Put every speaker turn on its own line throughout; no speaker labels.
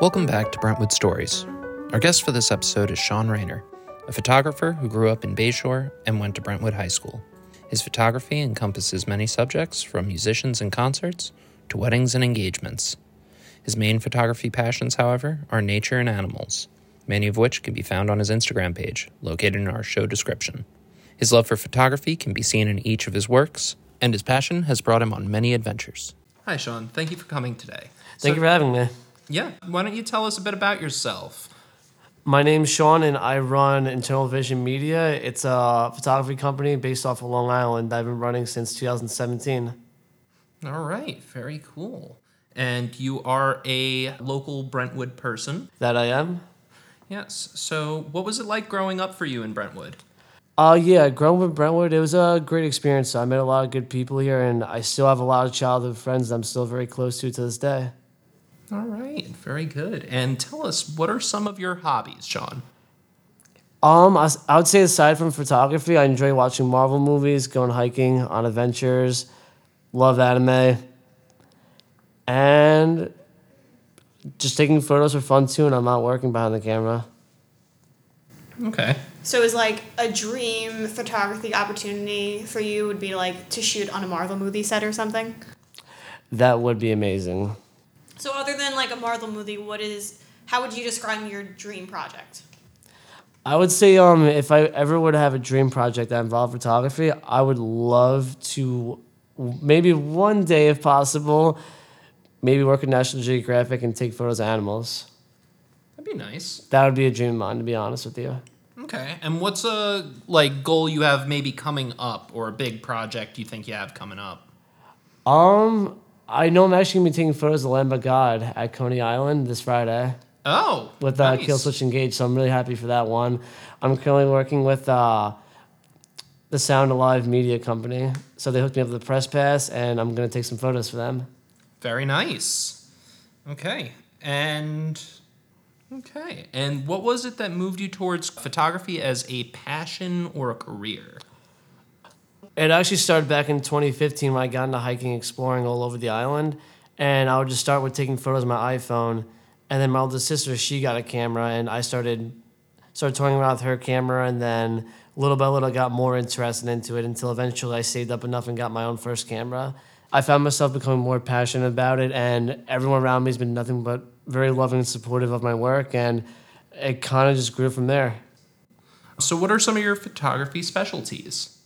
Welcome back to Brentwood Stories. Our guest for this episode is Sean Rayner, a photographer who grew up in Bayshore and went to Brentwood High School. His photography encompasses many subjects, from musicians and concerts to weddings and engagements. His main photography passions, however, are nature and animals, many of which can be found on his Instagram page, located in our show description. His love for photography can be seen in each of his works, and his passion has brought him on many adventures. Hi, Sean. Thank you for coming today.
Thank you for having me.
Yeah, why don't you tell us a bit about yourself?
My name's Sean, and I run Internal Vision Media. It's a photography company based off of Long Island that I've been running since 2017.
All right, very cool. And you are a local Brentwood person.
That I am.
Yes. So, what was it like growing up for you in Brentwood?
Uh, yeah, growing up in Brentwood, it was a great experience. I met a lot of good people here, and I still have a lot of childhood friends that I'm still very close to to this day.
All right, very good. And tell us, what are some of your hobbies, Sean?
Um, I, I would say aside from photography, I enjoy watching Marvel movies, going hiking on adventures, love anime, and just taking photos for fun too. And I'm not working behind the camera.
Okay.
So is like a dream photography opportunity for you would be like to shoot on a Marvel movie set or something?
That would be amazing.
So other than like a Marvel movie, what is how would you describe your dream project?
I would say um if I ever would have a dream project that involved photography, I would love to maybe one day if possible, maybe work at National Geographic and take photos of animals.
That'd be nice.
That would be a dream of mine to be honest with you.
Okay. And what's a like goal you have maybe coming up or a big project you think you have coming up?
Um I know I'm actually gonna be taking photos of Lamb of God at Coney Island this Friday.
Oh,
with uh,
nice.
Killswitch Engage, so I'm really happy for that one. I'm currently working with uh, the Sound Alive Media Company, so they hooked me up with the press pass, and I'm gonna take some photos for them.
Very nice. Okay, and okay, and what was it that moved you towards photography as a passion or a career?
It actually started back in 2015 when I got into hiking, exploring all over the island, and I would just start with taking photos on my iPhone. And then my older sister, she got a camera, and I started started toying around with her camera, and then little by little, I got more interested into it until eventually I saved up enough and got my own first camera. I found myself becoming more passionate about it, and everyone around me has been nothing but very loving and supportive of my work, and it kind of just grew from there.
So, what are some of your photography specialties?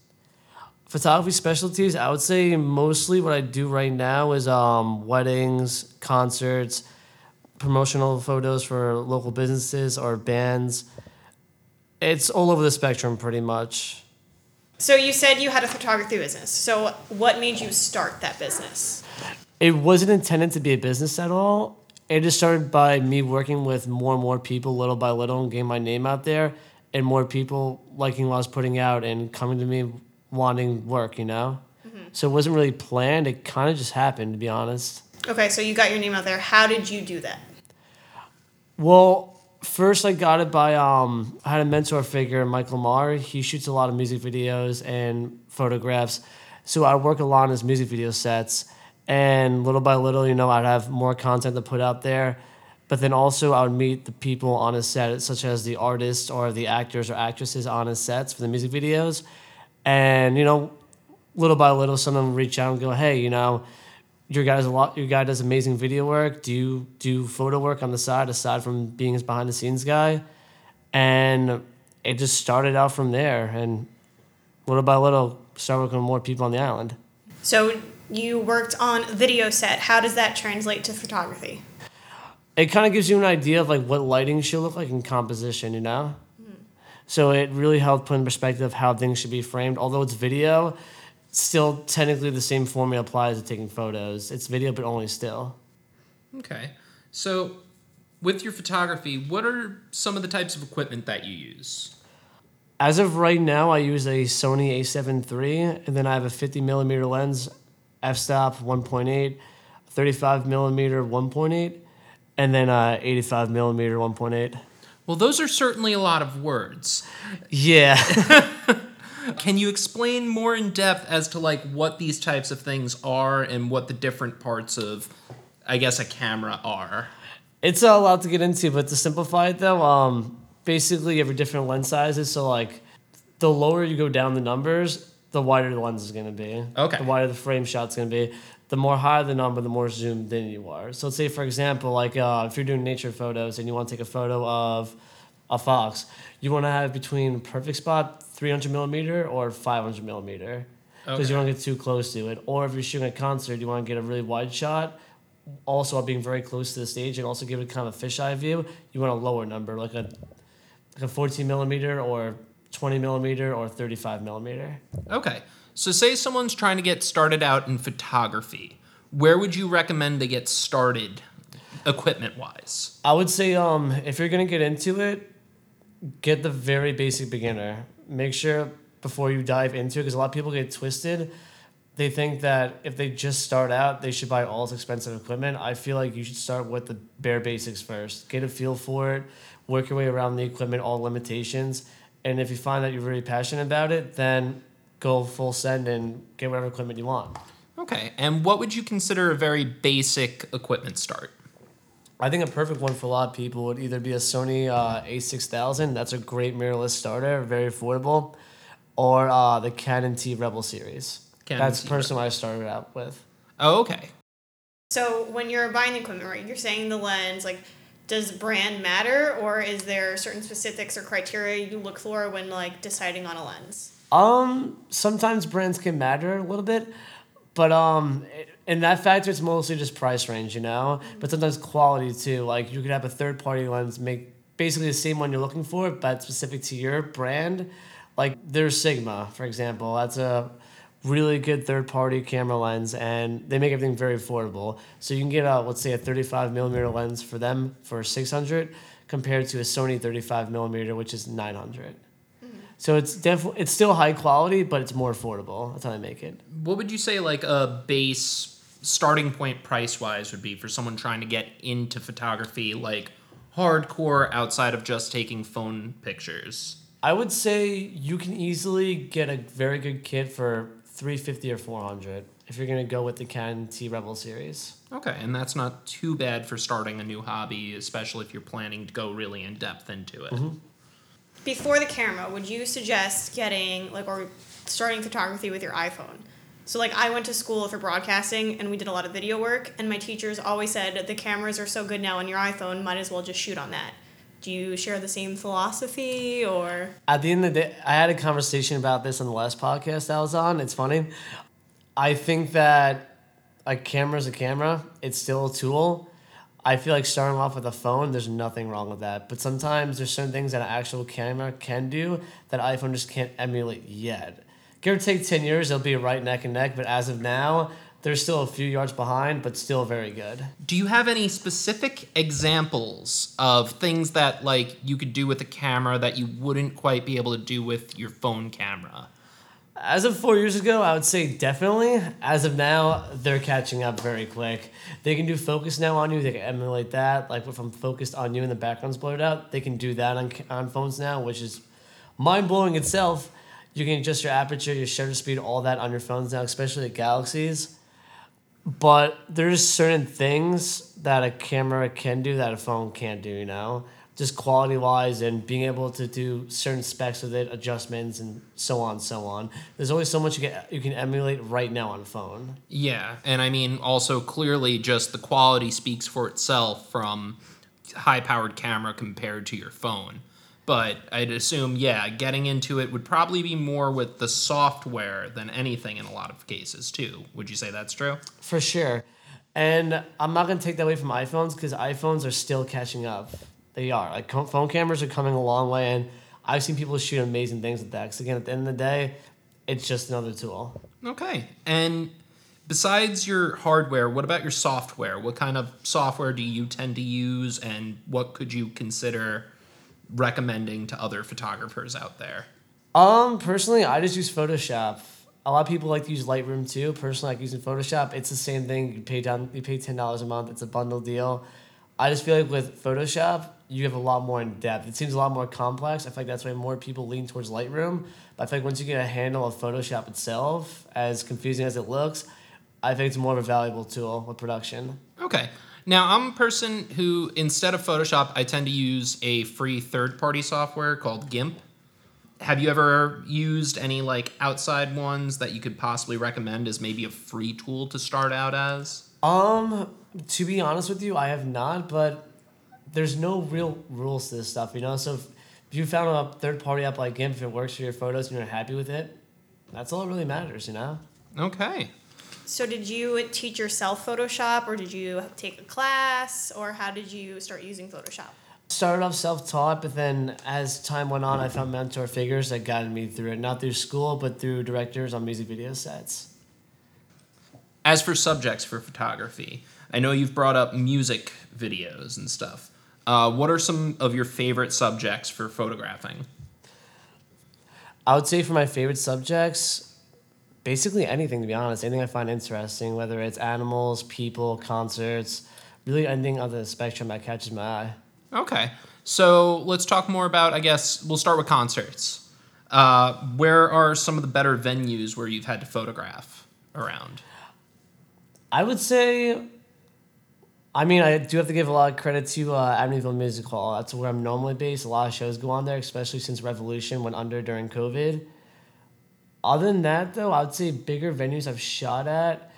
Photography specialties i would say mostly what i do right now is um, weddings concerts promotional photos for local businesses or bands it's all over the spectrum pretty much
So you said you had a photography business. So what made you start that business?
it wasn't intended to be a business at all it just started by me working with more and more people little by little and getting my name out there and more people liking what i was putting out and coming to me wanting work you know so it wasn't really planned it kind of just happened to be honest
Okay, so you got your name out there. How did you do that?
Well, first I got it by um I had a mentor figure, Michael Marr. He shoots a lot of music videos and photographs. So I work a lot on his music video sets and little by little, you know, I'd have more content to put out there. But then also I would meet the people on his set, such as the artists or the actors or actresses on his sets for the music videos. And, you know, little by little some of them reach out and go, Hey, you know, your guy's a lot your guy does amazing video work. Do you do photo work on the side aside from being his behind the scenes guy? And it just started out from there. And little by little started working with more people on the island.
So you worked on video set. How does that translate to photography?
it kind of gives you an idea of like what lighting should look like in composition you know so it really helped put in perspective how things should be framed although it's video still technically the same formula applies to taking photos it's video but only still
Okay. So, with your photography, what are some of the types of equipment that you use?
As of right now, I use a Sony A7 III, and then I have a 50 millimeter lens, f-stop 1.8, 35 millimeter 1.8, and then uh, 85 millimeter 1.8.
Well, those are certainly a lot of words.
Yeah.
Can you explain more in depth as to like what these types of things are and what the different parts of I guess a camera are?
It's a lot to get into, but to simplify it though, um, basically you have different lens sizes. So like, the lower you go down the numbers, the wider the lens is going to be.
Okay.
The wider the frame shot's going to be. The more higher the number, the more zoomed in you are. So let's say, for example, like uh, if you're doing nature photos and you want to take a photo of a fox, you want to have between perfect spot 300 millimeter or 500 millimeter because
Okay.
you don't get too close to it. Or if you're shooting a concert, you want to get a really wide shot. Also, being very close to the stage and also give it kind of a fisheye view, you want a lower number, like a like a 14 millimeter or 20 millimeter or 35 millimeter.
Okay. So, say someone's trying to get started out in photography. Where would you recommend they get started, equipment wise?
I would say um, if you're gonna get into it, get the very basic beginner. Make sure before you dive into it, because a lot of people get twisted. They think that if they just start out, they should buy all this expensive equipment. I feel like you should start with the bare basics first. Get a feel for it, work your way around the equipment, all limitations, and if you find that you're really passionate about it, then go full send and get whatever equipment you want.
Okay. And what would you consider a very basic equipment start?
I think a perfect one for a lot of people would either be a Sony uh, A6000. That's a great mirrorless starter, very affordable, or uh, the Canon T Rebel series.
Canon
That's
T
personally what I started out with.
Oh, okay.
So when you're buying the equipment, right, you're saying the lens, like, does brand matter, or is there certain specifics or criteria you look for when like deciding on a lens?
Um, sometimes brands can matter a little bit, but um, in that factor, it's mostly just price range, you know. But sometimes quality too. Like you could have a third party lens make basically the same one you're looking for, but specific to your brand. Like there's Sigma, for example. That's a really good third party camera lens, and they make everything very affordable. So you can get a let's say a 35 millimeter lens for them for 600, compared to a Sony 35 millimeter, which is 900. So it's definitely it's still high quality, but it's more affordable. That's how I make it.
What would you say, like, a base starting point price wise would be for someone trying to get into photography, like hardcore outside of just taking phone pictures?
I would say you can easily get a very good kit for three fifty or four hundred if you're gonna go with the Canon T Rebel series.
Okay, and that's not too bad for starting a new hobby, especially if you're planning to go really in depth into it. Mm-hmm.
Before the camera, would you suggest getting like or starting photography with your iPhone? So like I went to school for broadcasting and we did a lot of video work and my teachers always said the cameras are so good now on your iPhone, might as well just shoot on that. Do you share the same philosophy or
At the end of the day, I had a conversation about this on the last podcast I was on. It's funny. I think that a camera's a camera. It's still a tool. I feel like starting off with a phone, there's nothing wrong with that. But sometimes there's certain things that an actual camera can do that iPhone just can't emulate yet. Give or take 10 years, they'll be right neck and neck. But as of now, they're still a few yards behind, but still very good.
Do you have any specific examples of things that like you could do with a camera that you wouldn't quite be able to do with your phone camera?
As of four years ago, I would say definitely. As of now, they're catching up very quick. They can do focus now on you. They can emulate that. Like if I'm focused on you and the background's blurred out, they can do that on on phones now, which is mind blowing itself. You can adjust your aperture, your shutter speed, all that on your phones now, especially the Galaxies. But there's certain things that a camera can do that a phone can't do. You know, just quality wise and being able to do certain specs with it, adjustments, and so on, so on. There's always so much you can you can emulate right now on phone.
Yeah, and I mean also clearly just the quality speaks for itself from high powered camera compared to your phone. But I'd assume, yeah, getting into it would probably be more with the software than anything in a lot of cases, too. Would you say that's true?
For sure. And I'm not going to take that away from iPhones because iPhones are still catching up. They are. Like phone cameras are coming a long way, and I've seen people shoot amazing things with that. 'Cause again, at the end of the day, it's just another tool.
Okay. And besides your hardware, what about your software? What kind of software do you tend to use, and what could you consider recommending to other photographers out there?
Um, personally, I just use Photoshop. A lot of people like to use Lightroom too. Personally, I like using Photoshop. It's the same thing. You pay down, you pay ten dollars a month. It's a bundle deal. I just feel like with Photoshop, you have a lot more in depth. It seems a lot more complex. I feel like that's why more people lean towards Lightroom. But I feel like once you get a handle of Photoshop itself, as confusing as it looks, I think it's more of a valuable tool with production.
Okay. Now, I'm a person who, instead of Photoshop, I tend to use a free third party software called GIMP. Have you ever used any like outside ones that you could possibly recommend as maybe a free tool to start out as?
Um, to be honest with you, I have not, but there's no real rules to this stuff, you know? So if you found a third party app like GIMP, if it works for your photos and you're happy with it, that's all that really matters, you know?
Okay.
So did you teach yourself Photoshop or did you take a class or how did you start using Photoshop?
Started off self taught, but then as time went on, I found mentor figures that guided me through it. Not through school, but through directors on music video sets.
As for subjects for photography, I know you've brought up music videos and stuff. Uh, what are some of your favorite subjects for photographing?
I would say for my favorite subjects, basically anything to be honest, anything I find interesting, whether it's animals, people, concerts, really anything on the spectrum that catches my eye.
Okay. So let's talk more about, I guess, we'll start with concerts. Uh, where are some of the better venues where you've had to photograph around?
I would say, I mean, I do have to give a lot of credit to uh, Amityville Music Hall. That's where I'm normally based. A lot of shows go on there, especially since Revolution went under during COVID. Other than that, though, I would say bigger venues I've shot at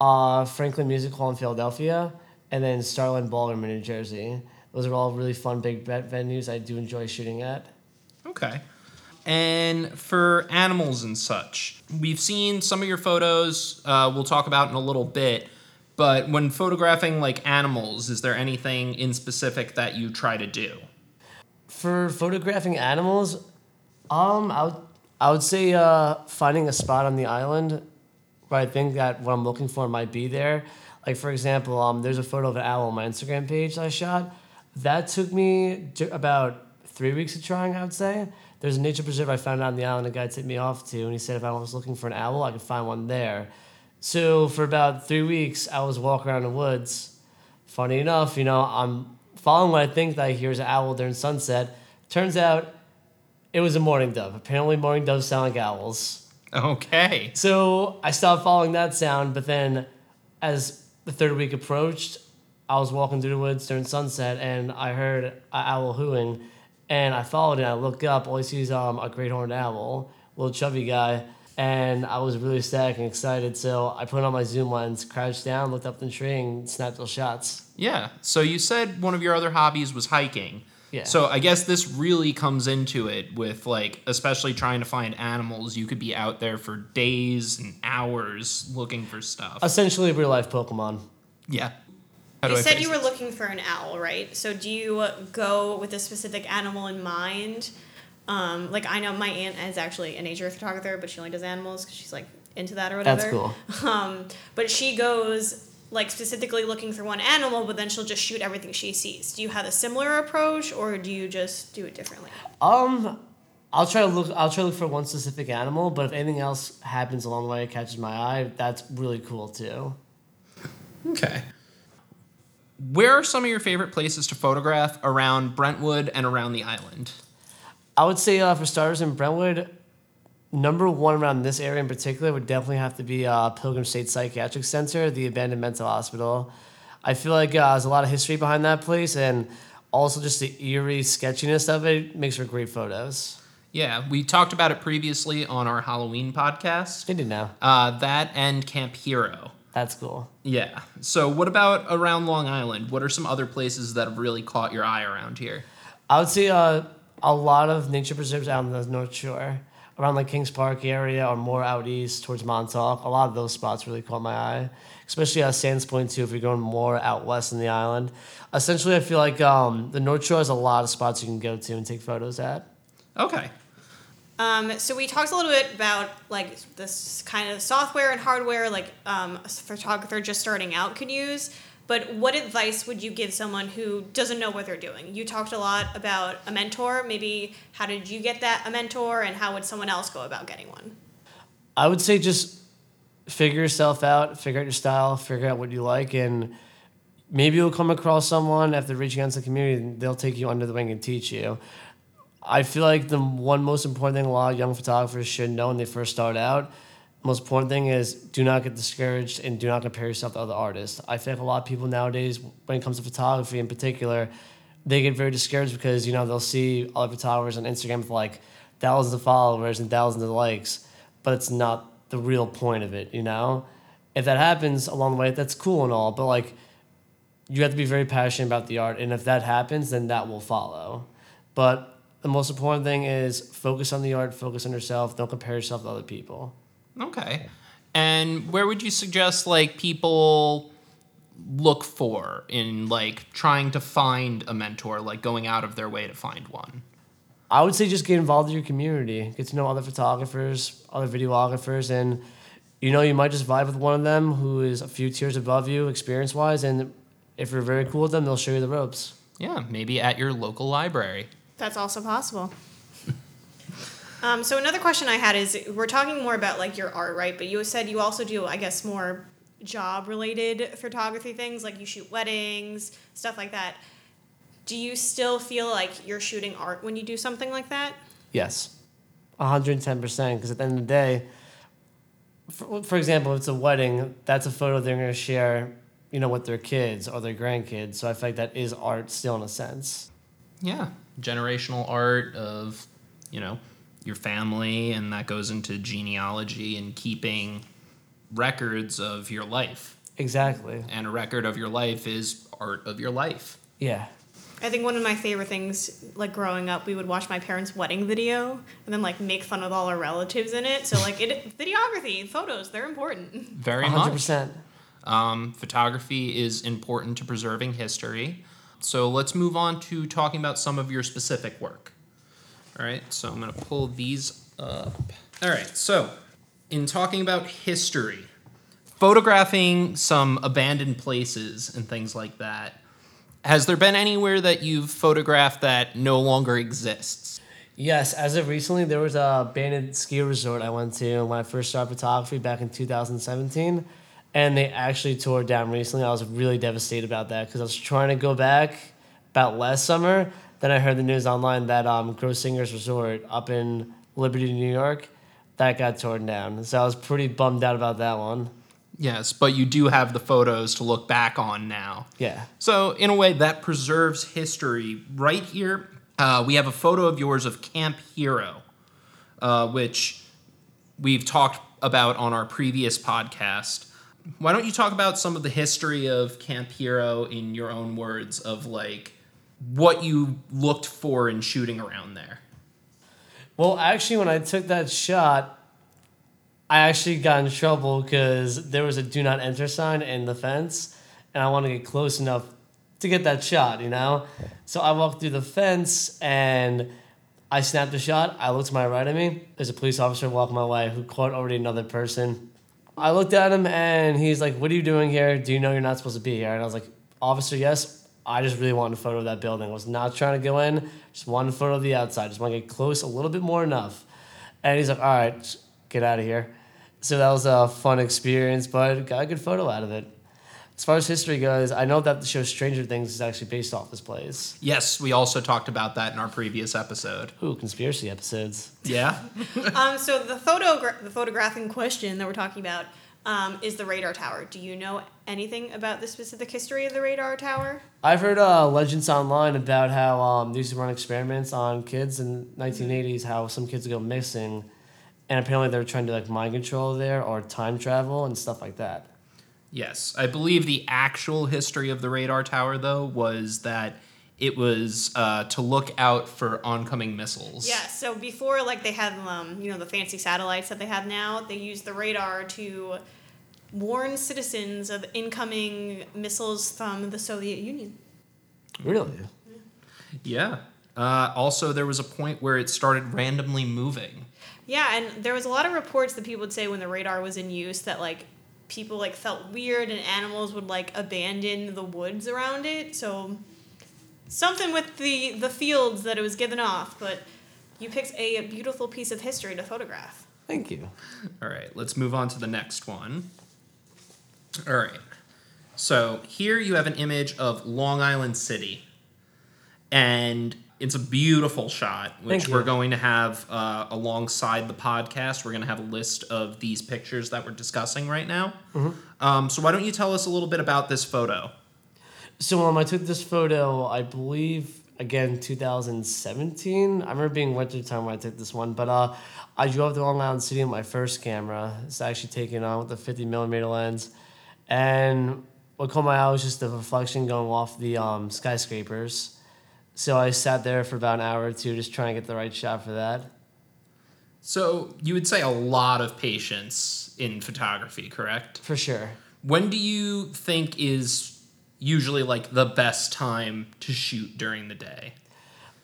uh, Franklin Music Hall in Philadelphia and then Starland Ballroom in New Jersey. Those are all really fun, big venues I do enjoy shooting at.
Okay. And for animals and such, we've seen some of your photos. Uh, we'll talk about in a little bit. But when photographing like animals, is there anything in specific that you try to do?
For photographing animals, um, I would, I would say uh, finding a spot on the island where I think that what I'm looking for might be there. Like for example, um, there's a photo of an owl on my Instagram page that I shot. That took me about three weeks of trying, I would say. There's a nature preserve I found on the island a guy tipped me off to, and he said if I was looking for an owl, I could find one there. So for about three weeks, I was walking around the woods. Funny enough, you know, I'm following what I think that I hear is an owl during sunset. Turns out it was a mourning dove. Apparently, mourning doves sound like owls.
Okay.
So I stopped following that sound, but then as the third week approached, I was walking through the woods during sunset and I heard an owl hooing. And I followed it. I looked up. All I see is um, a great horned owl, little chubby guy. And I was really ecstatic and excited. So I put on my zoom lens, crouched down, looked up the tree, and snapped those shots.
Yeah. So you said one of your other hobbies was hiking.
Yeah.
So I guess this really comes into it with like especially trying to find animals. You could be out there for days and hours looking for stuff.
Essentially, real life Pokemon.
yeah. How
You said
phrase
you were
this?
looking for an owl, right? So do you go with a specific animal in mind? Um, like I know my aunt is actually a nature photographer, but she only does animals because she's like into that or whatever.
That's cool.
Um, but she goes like specifically looking for one animal, but then she'll just shoot everything she sees. Do you have a similar approach, or do you just do it differently?
Um, I'll try to look. I'll try to look for one specific animal, but if anything else happens along the way, it catches my eye. That's really cool too.
Okay. Where are some of your favorite places to photograph around Brentwood and around the island?
I would say uh, for starters in Brentwood, number one around this area in particular would definitely have to be uh, Pilgrim State Psychiatric Center, the abandoned mental hospital. I feel like uh, there's a lot of history behind that place, and also just the eerie sketchiness of it makes for great photos.
Yeah, we talked about it previously on our Halloween podcast.
They do now.
Uh, that and Camp Hero.
That's cool.
Yeah. So, what about around Long Island? What are some other places that have really caught your eye around here?
I would say uh, a lot of nature preserves out on the North Shore, around the Kings Park area, or more out east towards Montauk. A lot of those spots really caught my eye, especially uh, Sands Point too. If you're going more out west in the island, essentially, I feel like um, the North Shore has a lot of spots you can go to and take photos at.
Okay.
Um, so we talked a little bit about like this kind of software and hardware, like um, a photographer just starting out could use. But what advice would you give someone who doesn't know what they're doing? You talked a lot about a mentor. Maybe how did you get that a mentor, and how would someone else go about getting one?
I would say just figure yourself out, figure out your style, figure out what you like, and maybe you'll come across someone after reaching out to the community and they'll take you under the wing and teach you. I feel like the one most important thing a lot of young photographers should know when they first start out most important thing is do not get discouraged and do not compare yourself to other artists. I feel like a lot of people nowadays, when it comes to photography in particular, they get very discouraged because you know they'll see other photographers on Instagram with like thousands of followers and thousands of likes, but it's not the real point of it. You know, if that happens along the way, that's cool and all, but like you have to be very passionate about the art, and if that happens, then that will follow. But the most important thing is focus on the art, focus on yourself. Don't compare yourself to other people.
Okay. And where would you suggest like people look for in like trying to find a mentor, like going out of their way to find one?
I would say just get involved in your community, get to know other photographers, other videographers, and you know you might just vibe with one of them who is a few tiers above you experience wise, and if you're very cool with them, they'll show you the ropes.
Yeah, maybe at your local library.
That's also possible. Um, so another question I had is we're talking more about like your art, right? But you said you also do, I guess, more job related photography things, like you shoot weddings, stuff like that. Do you still feel like you're shooting art when you do something like that?
Yes, 110%. Because at the end of the day, for, for example, if it's a wedding, that's a photo they're going to share, you know, with their kids or their grandkids. So I feel like that is art still in a sense.
Yeah, generational art of, you know, your family, and that goes into genealogy and keeping records of your life.
Exactly.
And a record of your life is art of your life.
Yeah.
I think one of my favorite things, like growing up, we would watch my parents' wedding video and then like make fun of all our relatives in it. So like it, videography, photos, they're important.
Very
100%.
much. Um, photography is important to preserving history. So let's move on to talking about some of your specific work. All right, so I'm going to pull these up. All right, so in talking about history, photographing some abandoned places and things like that, has there been anywhere that you've photographed that no longer exists?
Yes, as of recently, there was a abandoned ski resort I went to when I first started photography back in 2017, and they actually tore down recently. I was really devastated about that because I was trying to go back about last summer. Then I heard the news online that um, Grossinger's Resort up in Liberty, New York, that got torn down. So I was pretty bummed out about that one.
Yes, but you do have the photos to look back on now.
Yeah.
So, in a way, that preserves history. Right here, uh, we have a photo of yours of Camp Hero, uh, which we've talked about on our previous podcast. Why don't you talk about some of the history of Camp Hero in your own words of like what you looked for in shooting around there?
Well, actually, when I took that shot, I actually got in trouble because there was a do not enter sign in the fence, and I wanted to get close enough to get that shot, you know? So I walked through the fence and I snapped the shot. I looked to my right of me. There's a police officer walking my way who caught already another person. I looked at him and he's like, What are you doing here? Do you know you're not supposed to be here? And I was like, Officer, yes. I just really wanted a photo of that building. I was not trying to go in, just wanted a photo of the outside. Just want to get close a little bit more enough. And he's like, All right, get out of here. So that was a fun experience, but got a good photo out of it. As far as history goes, I know that the show Stranger Things is actually based off this place.
Yes, we also talked about that in our previous episode.
Ooh, conspiracy episodes.
Yeah?
um, so the photo, the photographing question that we're talking about um, is the radar tower. Do you know anything about the specific history of the radar tower?
I've heard uh, legends online about how um, they used to run experiments on kids in 1980s, how some kids go missing, and apparently they were trying to like mind control there or time travel and stuff like that.
Yes, I believe the actual history of the radar tower, though, was that it was uh, to look out for oncoming missiles.
Yeah. So before, like they had, um, you know, the fancy satellites that they have now, they used the radar to warn citizens of incoming missiles from the Soviet Union.
Really?
Yeah. Uh, also, there was a point where it started randomly moving.
Yeah, and there was a lot of reports that people would say when the radar was in use that like people like felt weird and animals would like abandon the woods around it. So something with the the fields that it was given off, but you picked a beautiful piece of history to photograph.
Thank you.
All right, let's move on to the next one. All right. So here you have an image of Long Island City. And It's a beautiful shot, which we're going to have uh, alongside the podcast. We're going to have a list of these pictures that we're discussing right now.
Mm-hmm.
Um, so, why don't you tell us a little bit about this photo?
So um, I took this photo, I believe, again, 2017. I remember being wintertime when I took this one, but uh, I drove to Long Island City with my first camera. It's actually taken on with a 50 millimeter lens, and what caught my eye was just the reflection going off the um, skyscrapers. So I sat there for about an hour or two, just trying to get the right shot for that.
So, you would say a lot of patience in photography, correct?
For sure.
When do you think is usually like the best time to shoot during the day?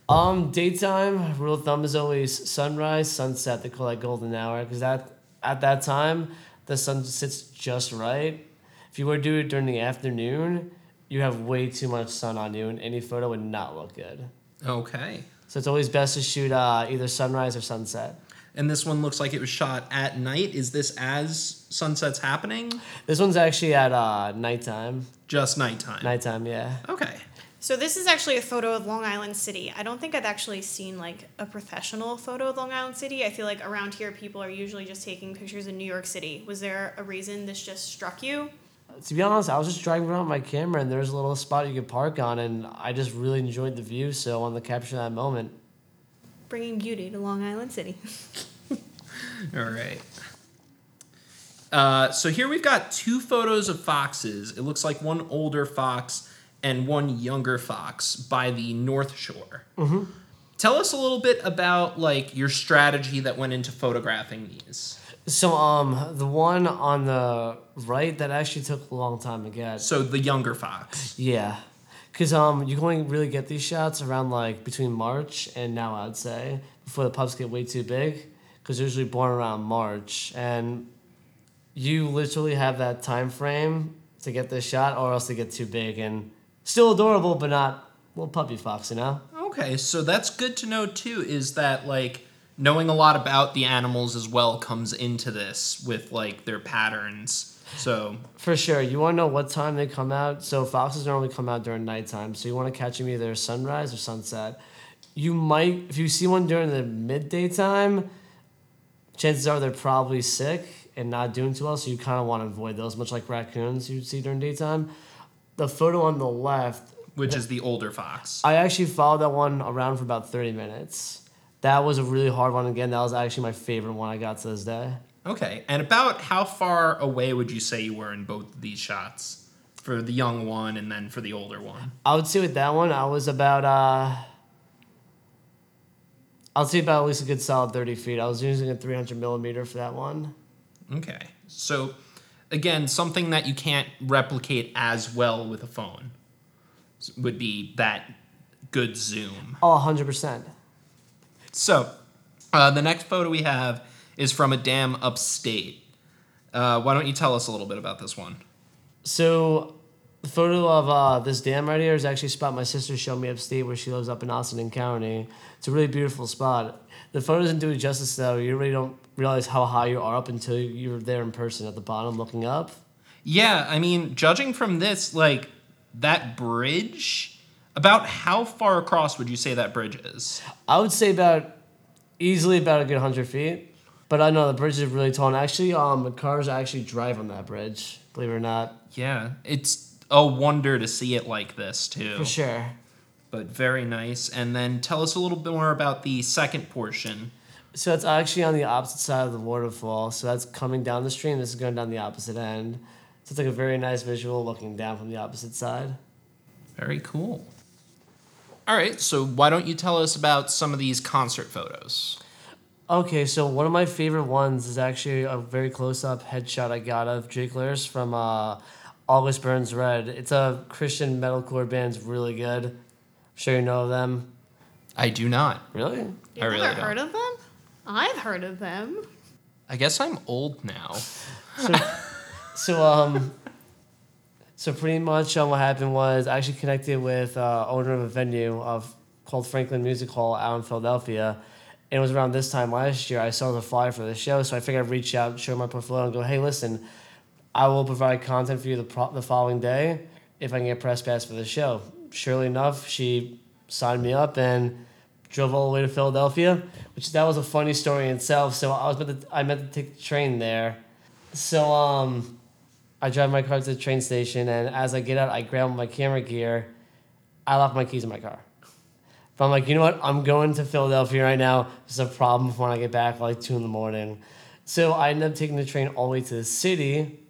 Um, daytime rule of thumb is always sunrise, sunset. They call that golden hour because that at that time the sun sits just right. If you were to do it during the afternoon, you have way too much sun on you, and any photo would not look good.
Okay.
So it's always best to shoot uh, either sunrise or sunset.
And this one looks like it was shot at night. Is this as sunset's happening?
This one's actually at uh, nighttime.
Just nighttime.
Nighttime, yeah.
Okay.
So this is actually a photo of Long Island City. I don't think I've actually seen like a professional photo of Long Island City. I feel like around here people are usually just taking pictures in New York City. Was there a reason this just struck you?
To be honest, I was just driving around with my camera, and there was a little spot you could park on, and I just really enjoyed the view, so I wanted to capture that moment.
Bringing beauty to Long Island City.
All right. Uh, so here we've got two photos of foxes. It looks like one older fox and one younger fox by the North Shore. Mm-hmm. Tell us a little bit about like your strategy that went into photographing these.
So um the one on the right that actually took a long time to get.
So the younger fox.
Yeah. Cause um you can only really get these shots around like between March and now I'd say before the pups get way too big. Cause they're usually born around March and you literally have that time frame to get this shot or else they get too big and still adorable but not little puppy fox, you know?
Okay, so that's good to know too. Is that like knowing a lot about the animals as well comes into this with like their patterns. So
For sure. You want to know what time they come out. So foxes normally come out during nighttime. So you want to catch them either sunrise or sunset. You might, if you see one during the midday time, chances are they're probably sick and not doing too well. So you kind of want to avoid those, much like raccoons you see during daytime. The photo on the left,
which is the older fox.
I actually followed that one around for about 30 minutes. That was a really hard one. Again, that was actually my favorite one I got to this day.
Okay, and about how far away would you say you were in both of these shots? For the young one and then for the older one.
I would say with that one, I was about uh I'll say about at least a good solid thirty feet. I was using a three hundred millimeter for that one.
Okay. So again, something that you can't replicate as well with a phone would be that good zoom.
Oh, 100%.
So, uh, the next photo we have is from a dam upstate. Uh, why don't you tell us a little bit about this one?
So the photo of uh, this dam right here is actually a spot my sister showed me upstate where she lives up in Austin County. It's a really beautiful spot. The photo doesn't do it justice though. You really don't realize how high you are up until you're there in person at the bottom looking up.
Yeah, I mean, judging from this, like that bridge, about how far across would you say that bridge is?
I would say about easily about a good hundred feet. But I know the bridge is really tall. And actually, um, cars actually drive on that bridge. Believe it or not,
Yeah, it's a wonder to see it like this too.
for sure.
But very nice. And then tell us a little bit more about the second portion.
So it's actually on the opposite side of the waterfall. So that's coming down the stream. This is going down the opposite end. So it's like a very nice visual looking down from the opposite side.
Very cool. All right, so why don't you tell us about some of these concert photos?
Okay, so one of my favorite ones is actually a very close up headshot I got of Drake Lewis from uh, August Burns Red. It's a Christian metalcore band. It's really good. I'm sure you know of them.
I do not.
Really?
You've
I really
never
don't.
heard of them? I've heard of them.
I guess I'm old now.
So um, so pretty much um, what happened was I actually connected with uh, owner of a venue of called Franklin Music Hall out in Philadelphia, and it was around this time last year I saw the flyer for the show, so I figured I'd reach out, show my portfolio, and go, hey, listen, I will provide content for you the pro- the following day if I can get press pass for the show. Surely enough, she signed me up and drove all the way to Philadelphia, which that was a funny story in itself. So I was meant to, I meant to take the train there. So um, I drive my car to the train station, and as I get out, I grab my camera gear. I lock my keys in my car. But I'm like, you know what? I'm going to Philadelphia right now. It's a problem when I get back, like two in the morning. So I ended up taking the train all the way to the city.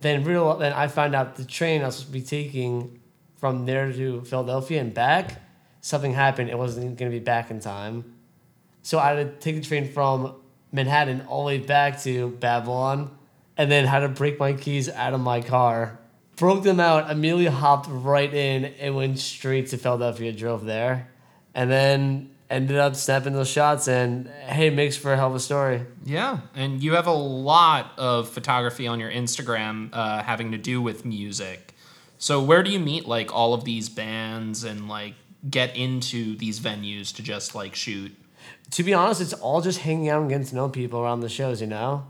Then real, then I found out the train I was supposed to be taking from there to Philadelphia and back. Something happened. It wasn't to be back in time. So I had to take the train from Manhattan all the way back to Babylon, and then had to break my keys out of my car. Broke them out, immediately hopped right in, and went straight to Philadelphia. Drove there, and then ended up snapping those shots. And hey, makes for a hell of a story.
Yeah, and you have a lot of photography on your Instagram uh, having to do with music. So where do you meet like all of these bands and like get into these venues to just like shoot?
To be honest, it's all just hanging out and getting to know people around the shows. You know.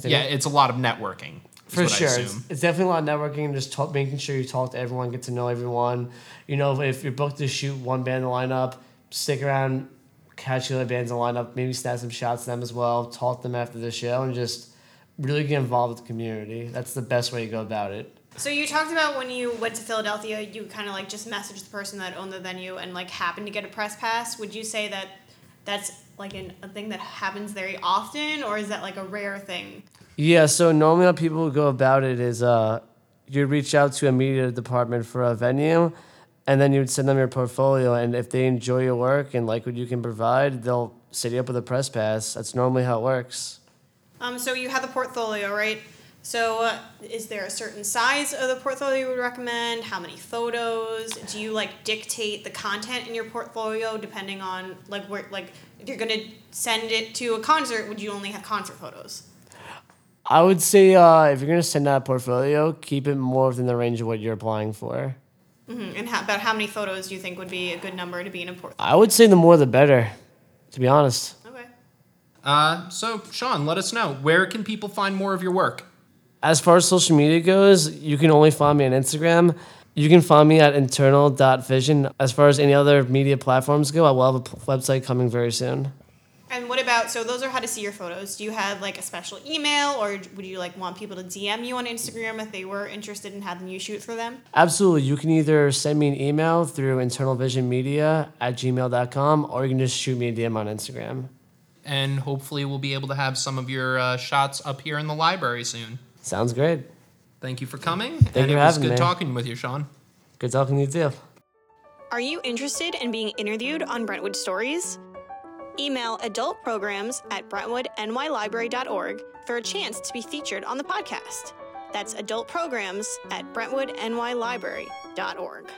Yeah, it's a lot of networking. Is
For
what
sure, it's,
assume.
it's definitely a lot of networking and just talk, making sure you talk to everyone, get to know everyone. You know, if you're booked to shoot one band in the lineup, stick around, catch the other bands in the lineup, maybe snap some shots of them as well, talk to them after the show, and just really get involved with the community. That's the best way to go about it.
So you talked about when you went to Philadelphia, you kind of like just messaged the person that owned the venue and like happened to get a press pass. Would you say that that's like an, a thing that happens very often, or is that like a rare thing?
Yeah, so normally how people would go about it is uh, you'd reach out to a media department for a venue, and then you'd send them your portfolio, and if they enjoy your work and like what you can provide, they'll set you up with a press pass. That's normally how it works.
Um, so you have the portfolio, right? So uh, is there a certain size of the portfolio you would recommend? How many photos? Do you like dictate the content in your portfolio depending on like where like if you're gonna send it to a concert, would you only have concert photos?
I would say uh, if you're gonna send out a portfolio, keep it more within the range of what you're applying for.
Mhm. And how, about how many photos do you think would be a good number to be in a portfolio?
I would say the more the better, to be honest.
Okay.
Uh, so Sean, let us know where can people find more of your work.
As far as social media goes, you can only find me on Instagram. You can find me at internal.vision. As far as any other media platforms go, I will have a p- website coming very soon.
And what about so those are how to see your photos. Do you have like a special email or would you like want people to DM you on Instagram if they were interested in having you shoot for them?
Absolutely. You can either send me an email through internalvisionmedia at gmail.com or you can just shoot me a DM on Instagram.
And hopefully, we'll be able to have some of your uh, shots up here in the library soon.
Sounds great.
Thank you for coming.
Thank
and
you
it
for
was
having
good
me.
talking with you, Sean.
Good talking to you too.
Are you interested in being interviewed on Brentwood Stories? Email adultprograms at brentwoodnylibrary.org for a chance to be featured on the podcast. That's adultprograms at brentwoodnylibrary.org.